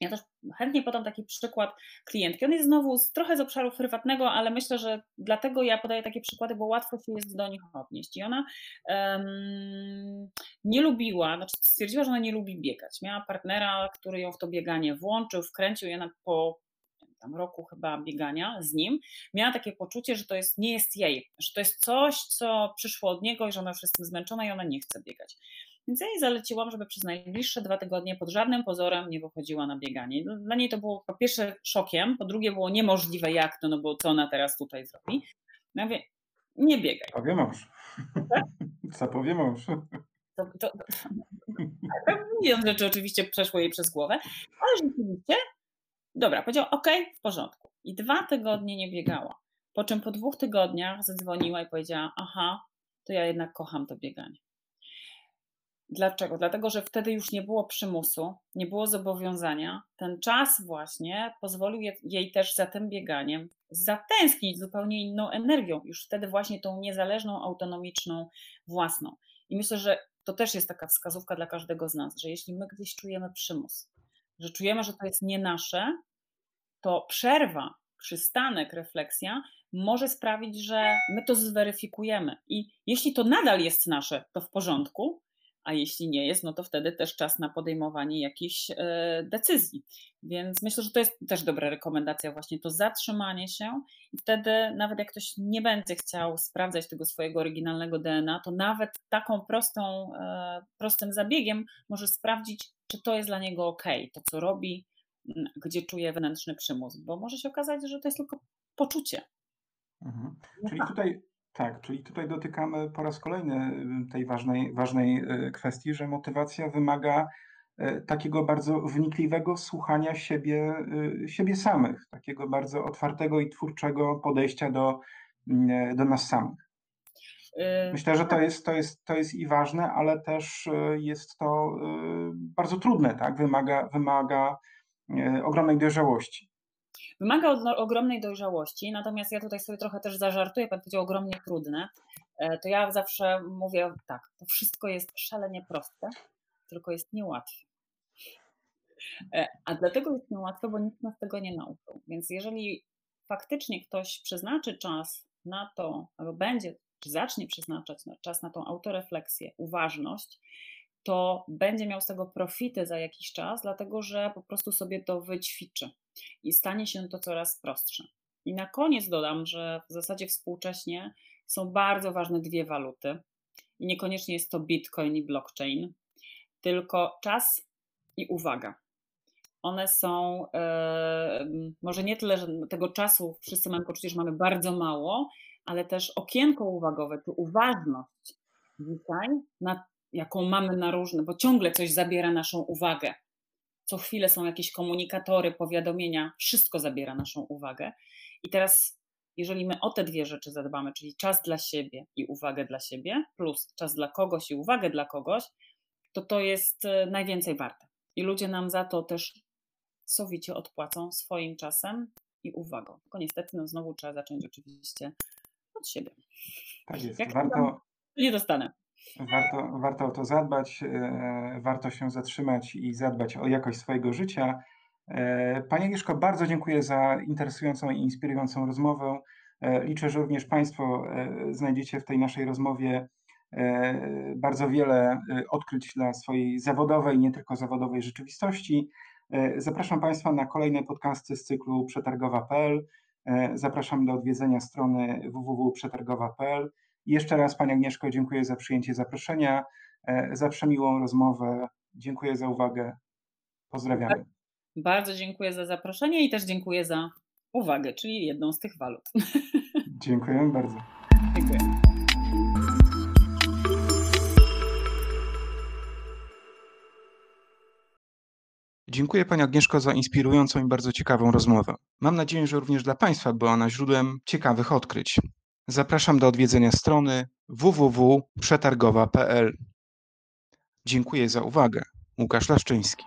Ja też chętnie podam taki przykład klientki. On jest znowu z, trochę z obszaru prywatnego, ale myślę, że dlatego ja podaję takie przykłady, bo łatwo się jest do nich odnieść. I ona um, nie lubiła, znaczy stwierdziła, że ona nie lubi biegać. Miała partnera, który ją w to bieganie włączył, wkręcił i ona po tam roku chyba biegania z nim, miała takie poczucie, że to jest, nie jest jej, że to jest coś, co przyszło od niego i że ona już jest tym zmęczona i ona nie chce biegać. Więc ja jej zaleciłam, żeby przez najbliższe dwa tygodnie pod żadnym pozorem nie wychodziła na bieganie. No, dla niej to było po pierwsze szokiem, po drugie było niemożliwe jak to, no bo co ona teraz tutaj zrobi. No ja mówię, nie biegaj. Powie mąż. Co powie mąż? To, to, milion rzeczy oczywiście przeszło jej przez głowę, ale rzeczywiście, dobra, powiedział, ok, w porządku. I dwa tygodnie nie biegała. Po czym po dwóch tygodniach zadzwoniła i powiedziała: Aha, to ja jednak kocham to bieganie. Dlaczego? Dlatego, że wtedy już nie było przymusu, nie było zobowiązania. Ten czas właśnie pozwolił jej też za tym bieganiem zatęsknić zupełnie inną energią, już wtedy właśnie tą niezależną, autonomiczną, własną. I myślę, że to też jest taka wskazówka dla każdego z nas, że jeśli my gdzieś czujemy przymus, że czujemy, że to jest nie nasze, to przerwa, przystanek, refleksja może sprawić, że my to zweryfikujemy. I jeśli to nadal jest nasze, to w porządku, a jeśli nie jest, no to wtedy też czas na podejmowanie jakichś e, decyzji. Więc myślę, że to jest też dobra rekomendacja, właśnie to zatrzymanie się i wtedy nawet jak ktoś nie będzie chciał sprawdzać tego swojego oryginalnego DNA, to nawet taką prostą, e, prostym zabiegiem może sprawdzić, czy to jest dla niego ok, to co robi, gdzie czuje wewnętrzny przymus, bo może się okazać, że to jest tylko poczucie. Mhm. Czyli tutaj tak, czyli tutaj dotykamy po raz kolejny tej ważnej, ważnej y, kwestii, że motywacja wymaga y, takiego bardzo wnikliwego słuchania siebie, siebie samych, takiego bardzo otwartego i twórczego podejścia do, mm, do nas samych. Myślę, że to tak. jest, to, jest, to jest i ważne, ale też jest to bardzo trudne, tak? Wymaga, wymaga ogromnej dojrzałości. Wymaga ogromnej dojrzałości, natomiast ja tutaj sobie trochę też zażartuję, pan powiedział ogromnie trudne. E, to ja zawsze mówię tak, to wszystko jest szalenie proste, tylko jest niełatwe. E, a dlatego jest niełatwe, bo nikt nas tego nie nauczył. Więc jeżeli faktycznie ktoś przeznaczy czas na to, albo będzie, czy zacznie przeznaczać czas na tą autorefleksję, uważność, to będzie miał z tego profity za jakiś czas, dlatego że po prostu sobie to wyćwiczy i stanie się to coraz prostsze. I na koniec dodam, że w zasadzie współcześnie są bardzo ważne dwie waluty. I niekoniecznie jest to Bitcoin i blockchain, tylko czas i uwaga. One są, yy, może nie tyle, że tego czasu wszyscy mamy poczucie, że mamy bardzo mało, ale też okienko uwagowe, czy uważność dzisiaj, na, jaką mamy na różne, bo ciągle coś zabiera naszą uwagę co chwilę są jakieś komunikatory, powiadomienia, wszystko zabiera naszą uwagę. I teraz, jeżeli my o te dwie rzeczy zadbamy, czyli czas dla siebie i uwagę dla siebie, plus czas dla kogoś i uwagę dla kogoś, to to jest e, najwięcej warte. I ludzie nam za to też sowicie odpłacą swoim czasem i uwagą. Tylko niestety, no znowu trzeba zacząć oczywiście od siebie. Tak jest. Jak warto, nie dostanę. Warto, warto o to zadbać, e, warto się zatrzymać i zadbać o jakość swojego życia. E, Panie Agnieszko, bardzo dziękuję za interesującą i inspirującą rozmowę. E, liczę, że również Państwo znajdziecie w tej naszej rozmowie bardzo wiele odkryć dla swojej zawodowej, nie tylko zawodowej rzeczywistości. Zapraszam Państwa na kolejne podcasty z cyklu przetargowa.pl. Zapraszam do odwiedzenia strony www.przetargowa.pl. Jeszcze raz Pani Agnieszko dziękuję za przyjęcie zaproszenia, e, za przemiłą rozmowę. Dziękuję za uwagę. Pozdrawiamy. Bardzo dziękuję za zaproszenie i też dziękuję za uwagę, czyli jedną z tych walut. Dziękuję bardzo. Dziękuję. Dziękuję Pani Agnieszko za inspirującą i bardzo ciekawą rozmowę. Mam nadzieję, że również dla Państwa była ona źródłem ciekawych odkryć. Zapraszam do odwiedzenia strony www.przetargowa.pl. Dziękuję za uwagę. Łukasz Laszczyński.